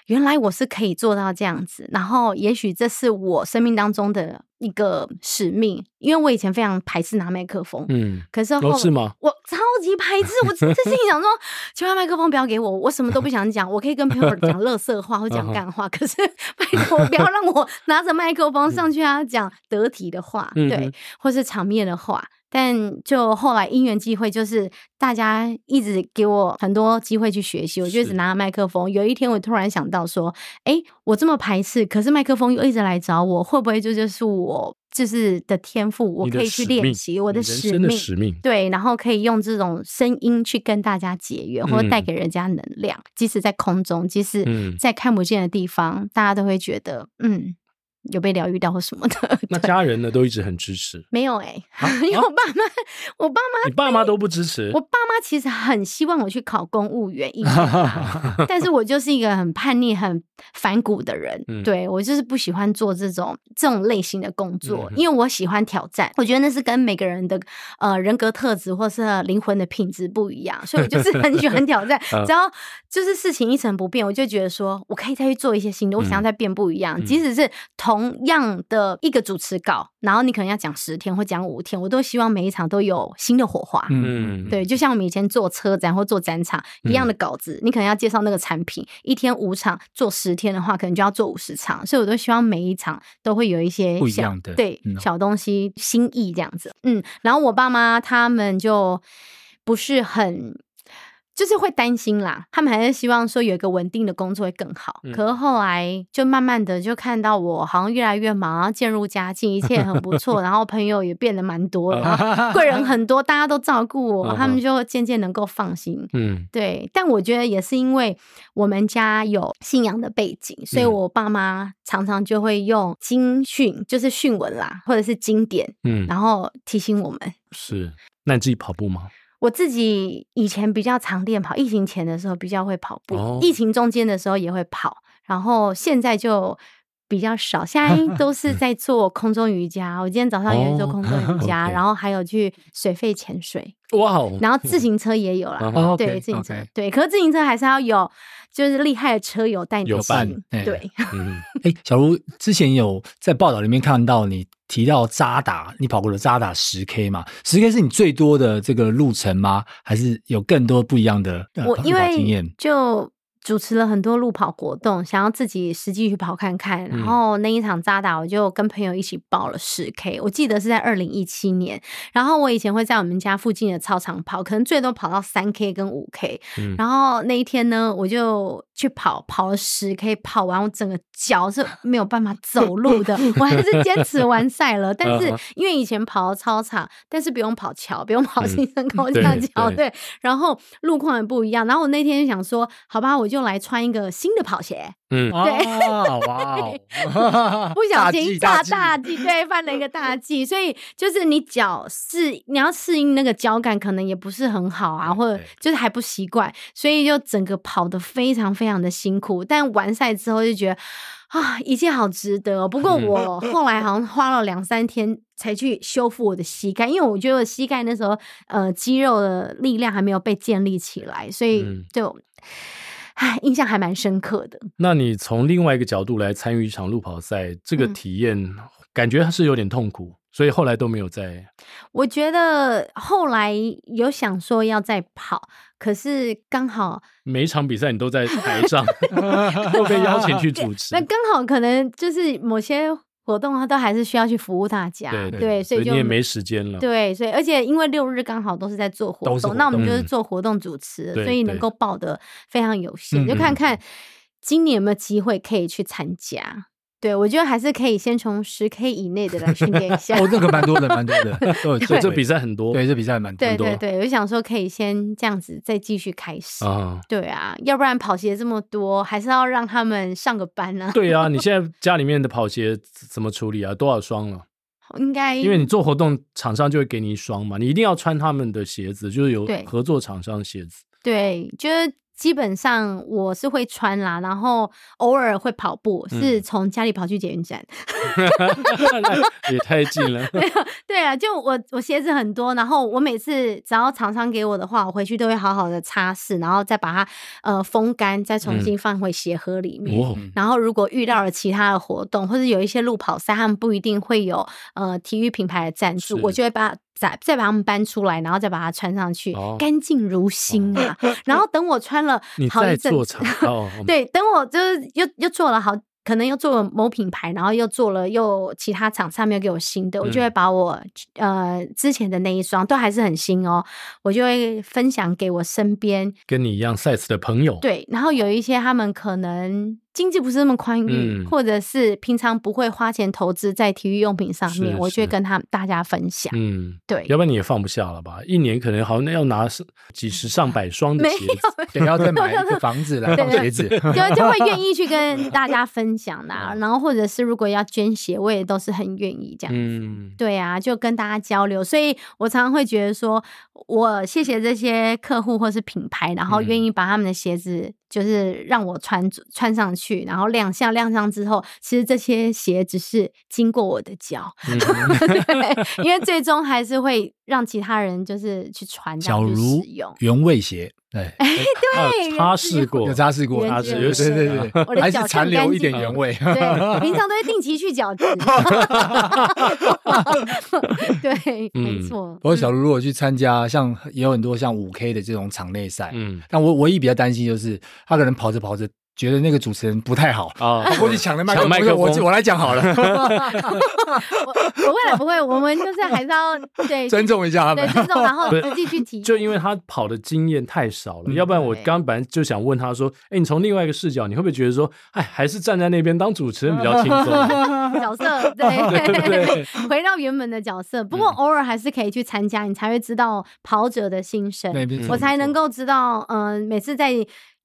原来我是可以做到这样子。然后也许这是我生命当中的。一个使命，因为我以前非常排斥拿麦克风，嗯，可是后是吗？我超级排斥，我这心里想说，千万麦克风不要给我，我什么都不想讲，我可以跟朋友讲 垃圾话或讲干话，可是拜托不要让我拿着麦克风上 去啊讲得体的话，嗯、对，或是场面的话。但就后来因缘际会，就是大家一直给我很多机会去学习，我就一直拿着麦克风。有一天我突然想到说，哎、欸，我这么排斥，可是麦克风又一直来找我，会不会这就是我就是的天赋？我可以去练习我的使命，使命对，然后可以用这种声音去跟大家结缘，或者带给人家能量。嗯、即使在空中，即使在看不见的地方，嗯、大家都会觉得，嗯。有被疗愈到或什么的，那家人呢？都一直很支持。没有哎、欸，啊、因为我爸妈，我爸妈，你爸妈都不支持。我爸妈其实很希望我去考公务员，但是我就是一个很叛逆、很反骨的人。嗯、对，我就是不喜欢做这种这种类型的工作，嗯、因为我喜欢挑战。我觉得那是跟每个人的呃人格特质或是灵魂的品质不一样，所以我就是很喜欢挑战。只要就是事情一成不变，我就觉得说我可以再去做一些新的，我想要再变不一样，嗯、即使是。同样的一个主持稿，然后你可能要讲十天或讲五天，我都希望每一场都有新的火花。嗯，对，就像我们以前做车展或做展场一样的稿子，嗯、你可能要介绍那个产品，一天五场，做十天的话，可能就要做五十场，所以我都希望每一场都会有一些小不一样的对、嗯、小东西、新意这样子。嗯，然后我爸妈他们就不是很。就是会担心啦，他们还是希望说有一个稳定的工作会更好。嗯、可是后来就慢慢的就看到我好像越来越忙，然后渐入佳境，一切很不错，然后朋友也变得蛮多，然后贵人很多，大家都照顾我，他们就渐渐能够放心。嗯，对。但我觉得也是因为我们家有信仰的背景，所以我爸妈常常就会用经训，就是训文啦，或者是经典，嗯，然后提醒我们。是，那你自己跑步吗？我自己以前比较常练跑，疫情前的时候比较会跑步，哦、疫情中间的时候也会跑，然后现在就比较少，现在 都是在做空中瑜伽。我今天早上也做空 中瑜伽，哦、然后还有去水肺潜水。哇哦！然后自行车也有啦，哦、对，自行车对，可是自行车还是要有。就是厉害的车友带你有伴行，哎对。嗯，哎，小茹之前有在报道里面看到你提到渣打，你跑过了渣打十 K 嘛？十 K 是你最多的这个路程吗？还是有更多不一样的呃我因为验？就主持了很多路跑活动，想要自己实际去跑看看。然后那一场渣打，我就跟朋友一起报了十 K。我记得是在二零一七年。然后我以前会在我们家附近的操场跑，可能最多跑到三 K 跟五 K。嗯然后那一天呢，我就去跑，跑了十 K，跑完我整个脚是没有办法走路的，我还是坚持完赛了。但是因为以前跑操场，但是不用跑桥，不用跑新生高架桥，对。然后路况也不一样。然后我那天就想说，好吧，我就来穿一个新的跑鞋。嗯，啊，哇哦！不小心大大大忌，对，犯了一个大忌，所以就是你脚适，你要适应那个脚感，可能也不是很好啊，或者就是还不习惯，所以就整个跑得非常非常的辛苦。但完赛之后就觉得啊，一切好值得哦。不过我后来好像花了两三天才去修复我的膝盖，因为我觉得我膝盖那时候呃肌肉的力量还没有被建立起来，所以就。唉，印象还蛮深刻的。那你从另外一个角度来参与一场路跑赛，这个体验感觉是有点痛苦，所以后来都没有再。我觉得后来有想说要再跑，可是刚好每一场比赛你都在台上，都被邀请去 主持。那刚好可能就是某些。活动他都还是需要去服务大家，对，对，对，所以就你也没时间了。对，所以而且因为六日刚好都是在做活动，活动那我们就是做活动主持，嗯、所以能够报的非常有限，就看看今年有没有机会可以去参加。对，我觉得还是可以先从十 K 以内的来训练一下。哦，这个蛮多的，蛮多的。对，对这比赛很多。对，这比赛蛮多。对对对，我想说可以先这样子再继续开始。啊，对啊，要不然跑鞋这么多，还是要让他们上个班呢、啊。对啊，你现在 家里面的跑鞋怎么处理啊？多少双了？应该因为你做活动，厂商就会给你一双嘛，你一定要穿他们的鞋子，就是有合作厂商的鞋子。对，对就是。基本上我是会穿啦，然后偶尔会跑步，是从家里跑去捷运站，嗯、也太近了。对，对啊，就我我鞋子很多，然后我每次只要厂商给我的话，我回去都会好好的擦拭，然后再把它呃风干，再重新放回鞋盒里面。嗯、然后如果遇到了其他的活动，或者有一些路跑赛，他们不一定会有呃体育品牌的赞助，我就会把。再再把它们搬出来，然后再把它穿上去，哦、干净如新啊！哦、然后等我穿了好一阵子，哦、对，等我就是又又做了好。可能又做了某品牌，然后又做了又其他厂商没有给我新的，嗯、我就会把我呃之前的那一双都还是很新哦，我就会分享给我身边跟你一样 size 的朋友。对，然后有一些他们可能经济不是那么宽裕，嗯、或者是平常不会花钱投资在体育用品上面，我就会跟他们大家分享。嗯，对，要不然你也放不下了吧？一年可能好像要拿几十上百双的 鞋子，得要再买一个房子来放鞋子，就就会愿意去跟大家分享。讲 的，然后或者是如果要捐鞋，我也都是很愿意这样子。嗯、对啊，就跟大家交流，所以我常常会觉得说，我谢谢这些客户或是品牌，然后愿意把他们的鞋子。就是让我穿穿上去，然后亮相亮相之后，其实这些鞋只是经过我的脚，嗯、对，因为最终还是会让其他人就是去穿，假如使用原味鞋，对，哎，对，擦拭过，有擦拭过，擦拭，对对对对，我的脚残留一点原味，对，平常都会定期去角质，对，没错。不过小茹如果去参加，像也有很多像五 K 的这种场内赛，嗯，但我唯一比较担心就是。他可能跑着跑着，觉得那个主持人不太好啊，过去抢了麦克风，我我来讲好了。我不会不会，我们就是还是要对 尊重一下他们，对尊重，然后实际去提。就因为他跑的经验太少了，要不然我刚刚本来就想问他说：“哎，你从另外一个视角，你会不会觉得说，哎，还是站在那边当主持人比较轻松？角色对对，回到原本的角色。不过偶尔还是可以去参加，你才会知道跑者的心声，我才能够知道，嗯，每次在。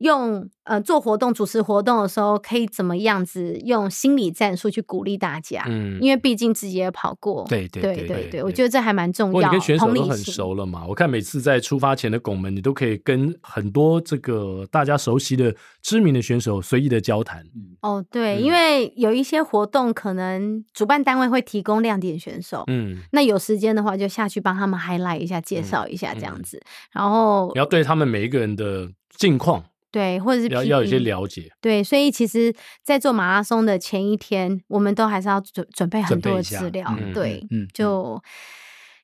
用呃做活动主持活动的时候，可以怎么样子用心理战术去鼓励大家？嗯，因为毕竟自己也跑过，对对对对对，我觉得这还蛮重要。你跟选手都很熟了嘛？我看每次在出发前的拱门，你都可以跟很多这个大家熟悉的知名的选手随意的交谈。哦，对，因为有一些活动可能主办单位会提供亮点选手，嗯，那有时间的话就下去帮他们 highlight 一下，介绍一下这样子。然后你要对他们每一个人的近况。对，或者是要要有些了解。对，所以其实，在做马拉松的前一天，我们都还是要准准备很多的资料。嗯、对，嗯，就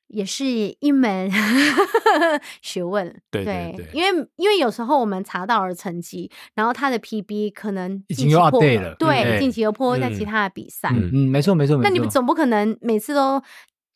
也是一门 学问。对对对，因为因为有时候我们查到了成绩，然后他的 PB 可能已经又 update 了，对，近期又破在其他的比赛。嗯，没错没错没错。那你们总不可能每次都。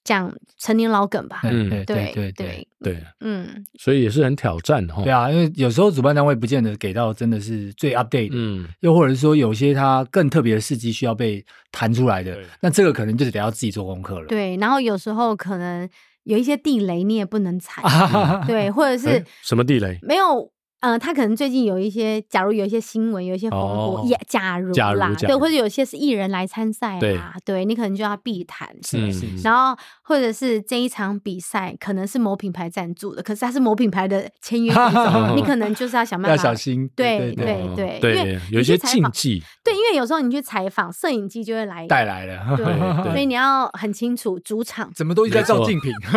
讲陈年老梗吧，嗯，对对对对对，嗯，所以也是很挑战哈。对啊，因为有时候主办单位不见得给到真的是最 update，嗯，又或者是说有些它更特别的事迹需要被弹出来的，那这个可能就是得要自己做功课了。对，然后有时候可能有一些地雷你也不能踩，对，或者是什么地雷？没有。嗯，他可能最近有一些，假如有一些新闻，有一些风波，也假如啦，对，或者有些是艺人来参赛啦，对，你可能就要避谈，是是。然后或者是这一场比赛可能是某品牌赞助的，可是他是某品牌的签约选手，你可能就是要想办法，要小心，对对对，因为有一些禁忌，对，因为有时候你去采访，摄影机就会来带来了，对，所以你要很清楚主场怎么都一直在照竞品，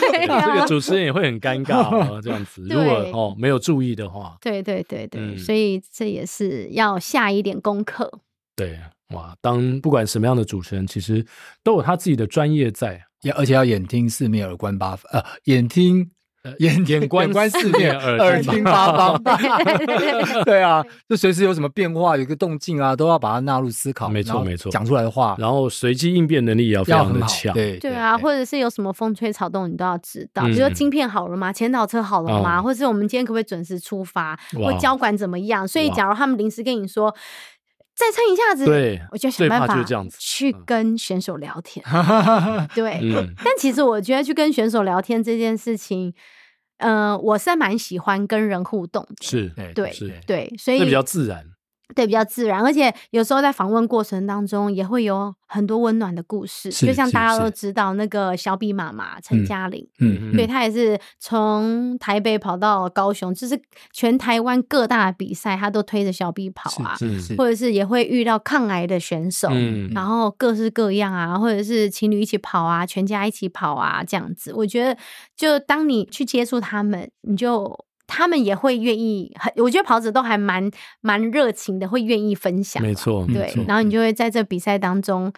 这个主持人也会很尴尬 这样子，如果。哦，没有注意的话，对对对对，嗯、所以这也是要下一点功课。对，哇，当不管什么样的主持人，其实都有他自己的专业在，也而且要眼听四面，耳观八方，呃，眼听。眼眼观四面，耳听八方。对啊，就随时有什么变化，有个动静啊，都要把它纳入思考。没错，没错。讲出来的话，然后随机应变能力也要非常的强。对对啊，或者是有什么风吹草动，你都要知道。比如说晶片好了吗？前导车好了吗？或者是我们今天可不可以准时出发？或交管怎么样？所以，假如他们临时跟你说再撑一下子，对，我就想办法去跟选手聊天。对，但其实我觉得去跟选手聊天这件事情。嗯、呃，我是蛮喜欢跟人互动的，是，对，是对，所以比较自然，对，比较自然，而且有时候在访问过程当中也会有很多温暖的故事，就像大家都知道那个小比妈妈陈嘉玲，嗯，对，她也是从台北跑到高雄，就是全台湾各大比赛，她都推着小比跑啊，或。者是也会遇到抗癌的选手，嗯，然后各式各样啊，或者是情侣一起跑啊，全家一起跑啊，这样子，我觉得就当你去接触他们，你就。他们也会愿意，很我觉得跑者都还蛮蛮热情的，会愿意分享。没错，对，然后你就会在这比赛当中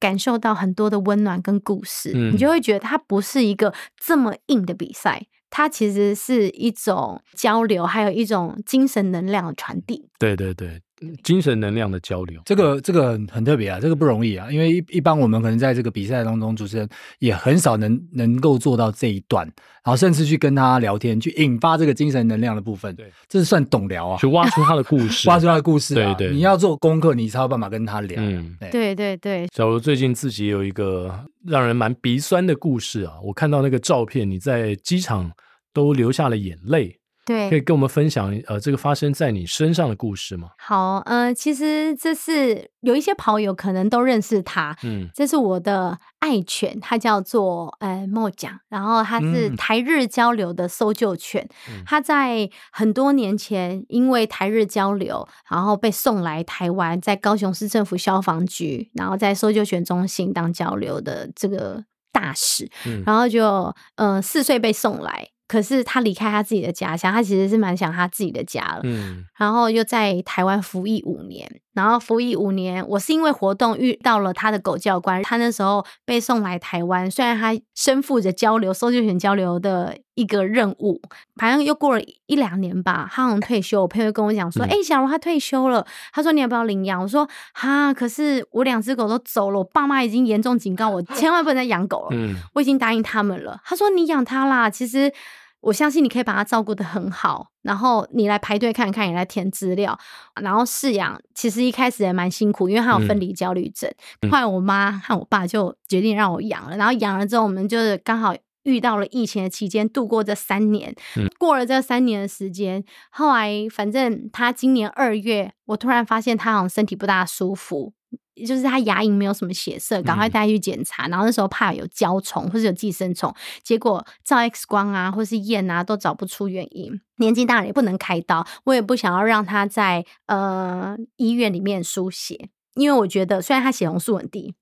感受到很多的温暖跟故事，嗯、你就会觉得它不是一个这么硬的比赛，它其实是一种交流，还有一种精神能量的传递。对对对。精神能量的交流，这个这个很特别啊，这个不容易啊，因为一一般我们可能在这个比赛当中，主持人也很少能能够做到这一段，然后甚至去跟他聊天，去引发这个精神能量的部分，对，这是算懂聊啊，去挖出他的故事，挖出他的故事，啊，对对，你要做功课，你才有办法跟他聊，嗯，对。对对。小罗最近自己有一个让人蛮鼻酸的故事啊，我看到那个照片，你在机场都流下了眼泪。对，可以跟我们分享呃，这个发生在你身上的故事吗？好，嗯、呃，其实这是有一些跑友可能都认识他，嗯，这是我的爱犬，它叫做呃莫奖，然后它是台日交流的搜救犬，它、嗯、在很多年前因为台日交流，然后被送来台湾，在高雄市政府消防局，然后在搜救犬中心当交流的这个大使，嗯、然后就呃四岁被送来。可是他离开他自己的家乡，他其实是蛮想他自己的家了。嗯，然后又在台湾服役五年，然后服役五年，我是因为活动遇到了他的狗教官，他那时候被送来台湾，虽然他身负着交流搜救犬交流的一个任务，好像又过了一两年吧，他好像退休。我朋友跟我讲说：“哎、嗯，小罗他退休了。”他说：“你要不要领养？”我说：“哈，可是我两只狗都走了，我爸妈已经严重警告我，千万不能再养狗了。嗯，我已经答应他们了。”他说：“你养它啦，其实。”我相信你可以把它照顾得很好，然后你来排队看看，你来填资料，然后饲养。其实一开始也蛮辛苦，因为它有分离焦虑症。后来、嗯、我妈和我爸就决定让我养了，然后养了之后，我们就是刚好遇到了疫情的期间，度过这三年。嗯、过了这三年的时间，后来反正他今年二月，我突然发现他好像身体不大舒服。就是他牙龈没有什么血色，赶快带去检查。嗯、然后那时候怕有焦虫或是有寄生虫，结果照 X 光啊或是验啊都找不出原因。年纪大了也不能开刀，我也不想要让他在呃医院里面输血，因为我觉得虽然他血红素很低，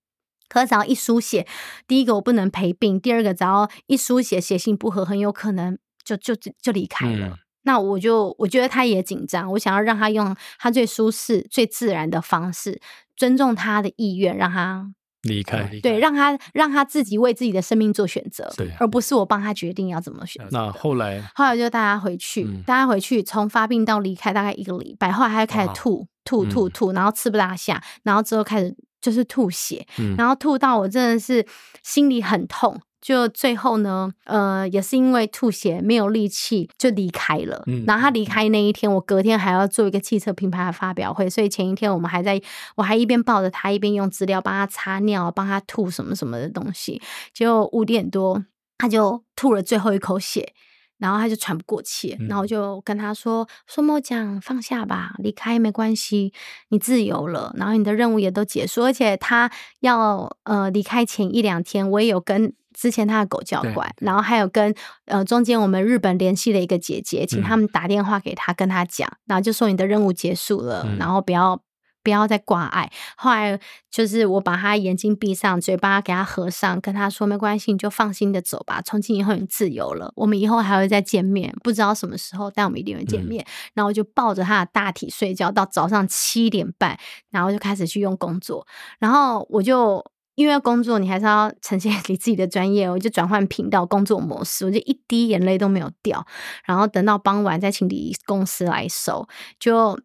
可是只要一输血，第一个我不能陪病，第二个只要一输血血型不合，很有可能就就就离开了。嗯那我就我觉得他也紧张，我想要让他用他最舒适、最自然的方式，尊重他的意愿，让他离开。对，让他让他自己为自己的生命做选择，对，而不是我帮他决定要怎么选择。那后来，后来就带他回去，带、嗯、他回去，从发病到离开大概一个礼拜，后来他就开始吐吐吐吐，然后吃不大下，然后之后开始就是吐血，嗯、然后吐到我真的是心里很痛。就最后呢，呃，也是因为吐血没有力气就离开了。嗯，然后他离开那一天，我隔天还要做一个汽车品牌的发表会，所以前一天我们还在，我还一边抱着他，一边用资料帮他擦尿，帮他吐什么什么的东西。就五点多，他就吐了最后一口血，然后他就喘不过气，然后我就跟他说：“说莫讲，放下吧，离开没关系，你自由了，然后你的任务也都结束，而且他要呃离开前一两天，我也有跟。”之前他的狗叫乖，然后还有跟呃中间我们日本联系的一个姐姐，请他们打电话给他，跟他讲，嗯、然后就说你的任务结束了，嗯、然后不要不要再挂碍。后来就是我把他眼睛闭上，嘴巴给他合上，跟他说没关系，你就放心的走吧，从今以后你自由了，我们以后还会再见面，不知道什么时候，但我们一定会见面。嗯、然后就抱着他的大体睡觉到早上七点半，然后就开始去用工作，然后我就。因为工作，你还是要呈现你自己的专业。我就转换频道工作模式，我就一滴眼泪都没有掉。然后等到傍晚再请礼仪公司来收。就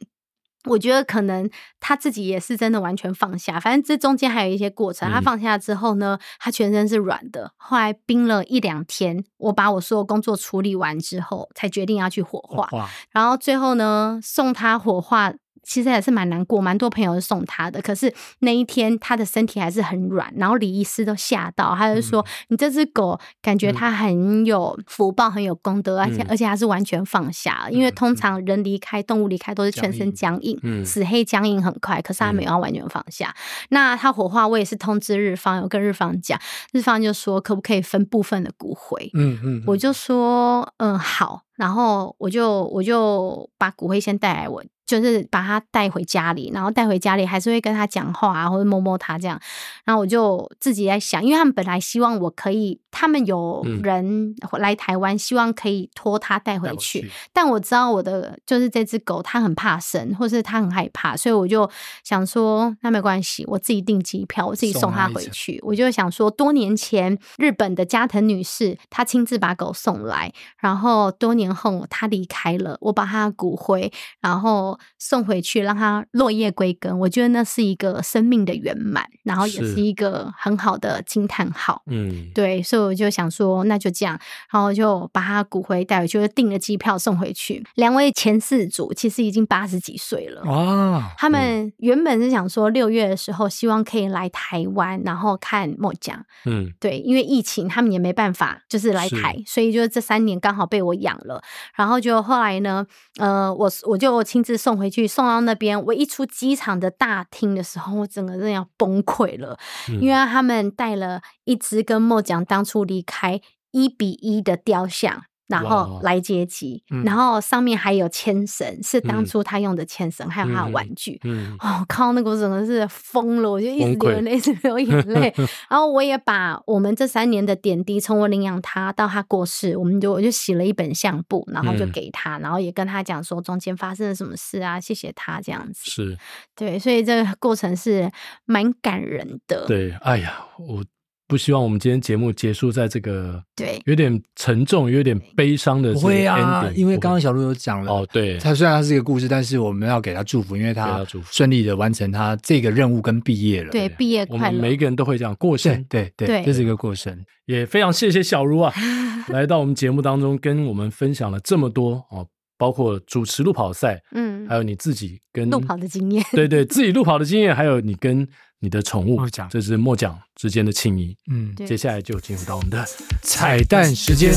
我觉得可能他自己也是真的完全放下。反正这中间还有一些过程。他放下之后呢，他全身是软的。后来冰了一两天，我把我所有工作处理完之后，才决定要去火化。然后最后呢，送他火化。其实也是蛮难过，蛮多朋友送他的。可是那一天他的身体还是很软，然后李医师都吓到，他就说：“嗯、你这只狗感觉它很有福报，嗯、很有功德，而且、嗯、而且还是完全放下。嗯、因为通常人离开、动物离开都是全身僵硬，死黑僵硬很快。可是它没有完全放下。嗯、那他火化，我也是通知日方，有跟日方讲，日方就说可不可以分部分的骨灰？嗯嗯，嗯我就说嗯好，然后我就我就把骨灰先带来我。就是把他带回家里，然后带回家里还是会跟他讲话啊，或者摸摸他这样。然后我就自己在想，因为他们本来希望我可以，他们有人来台湾，希望可以托他带回去。去但我知道我的就是这只狗，它很怕生，或是它很害怕，所以我就想说，那没关系，我自己订机票，我自己送它回去。我就想说，多年前日本的加藤女士，她亲自把狗送来，然后多年后她离开了，我把她的骨灰，然后。送回去，让它落叶归根，我觉得那是一个生命的圆满，然后也是一个很好的惊叹号。嗯，对，所以我就想说，那就这样，然后就把他骨灰带回去，就订了机票送回去。两位前四组其实已经八十几岁了啊，他们原本是想说六月的时候，希望可以来台湾，然后看末酱。嗯，对，因为疫情，他们也没办法就是来台，所以就这三年刚好被我养了。然后就后来呢，呃，我我就亲自送。送回去，送到那边，我一出机场的大厅的时候，我整个人要崩溃了，嗯、因为他们带了一只跟莫讲当初离开一比一的雕像。然后来接机，嗯、然后上面还有牵绳，是当初他用的牵绳，嗯、还有他的玩具。嗯，哦，靠，那个我真的是疯了，我就一直流眼泪，一直流眼泪。然后我也把我们这三年的点滴，从我领养他到他过世，我们就我就洗了一本相簿，然后就给他，嗯、然后也跟他讲说中间发生了什么事啊，谢谢他这样子。是，对，所以这个过程是蛮感人的。对，哎呀，我。不希望我们今天节目结束在这个对有点沉重、有点悲伤的。不会啊，因为刚刚小鹿有讲了哦，对，他虽然他是一个故事，但是我们要给他祝福，因为他顺利的完成他这个任务跟毕业了。对，毕业快乐。我们每一个人都会这样过生，对对，这是一个过生。也非常谢谢小茹啊，来到我们节目当中跟我们分享了这么多哦，包括主持路跑赛，嗯，还有你自己跟路跑的经验，对对，自己路跑的经验，还有你跟。你的宠物，这是末奖之间的情谊。嗯，接下来就进入到我们的彩蛋时间。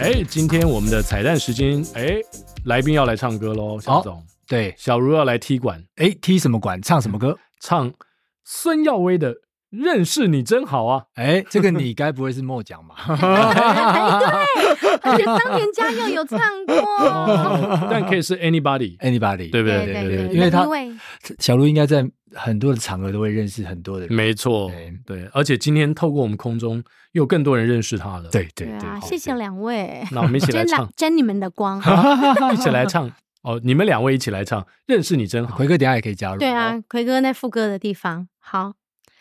哎，今天我们的彩蛋时间，哎，来宾要来唱歌喽，小总。哦、对，小茹要来踢馆。哎，踢什么馆？唱什么歌？唱。孙耀威的认识你真好啊！哎，这个你该不会是末酱吧？而且当年嘉佑有唱过，哦但可以是 anybody，Anybody，对不对？对对对，因为他小鹿应该在很多的场合都会认识很多的人。没错，对，而且今天透过我们空中，又有更多人认识他了。对对对，对啊，谢谢两位，那我们一起来唱，沾你们的光，一起来唱哦！你们两位一起来唱，认识你真好。奎哥等下也可以加入。对啊，奎哥那副歌的地方，好。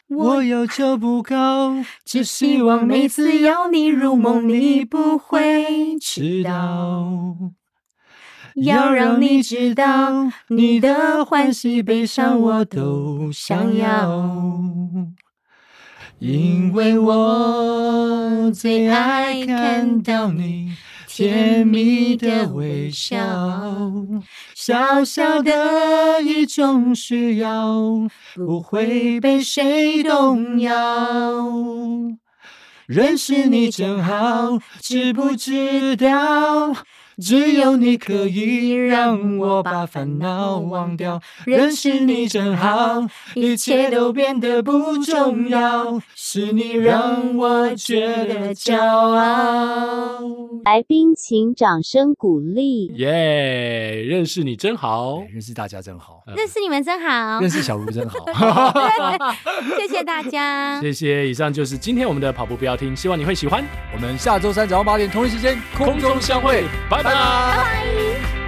我要求不高，只希望每次邀你入梦，你不会迟到。要让你知道，你的欢喜悲伤我都想要，因为我最爱看到你甜蜜的微笑，小小的一种需要，不会被谁动摇。认识你真好，知不知道？只有你可以让我把烦恼忘掉。认识你真好，一切都变得不重要。是你让我觉得骄傲。来宾请掌声鼓励。耶！认识你真好，认识大家真好，认识你们真好，认识小鹿真好。谢谢大家，谢谢。以上就是今天我们的跑步不要听，希望你会喜欢。我们下周三早上八点同一时间空中相会，拜拜。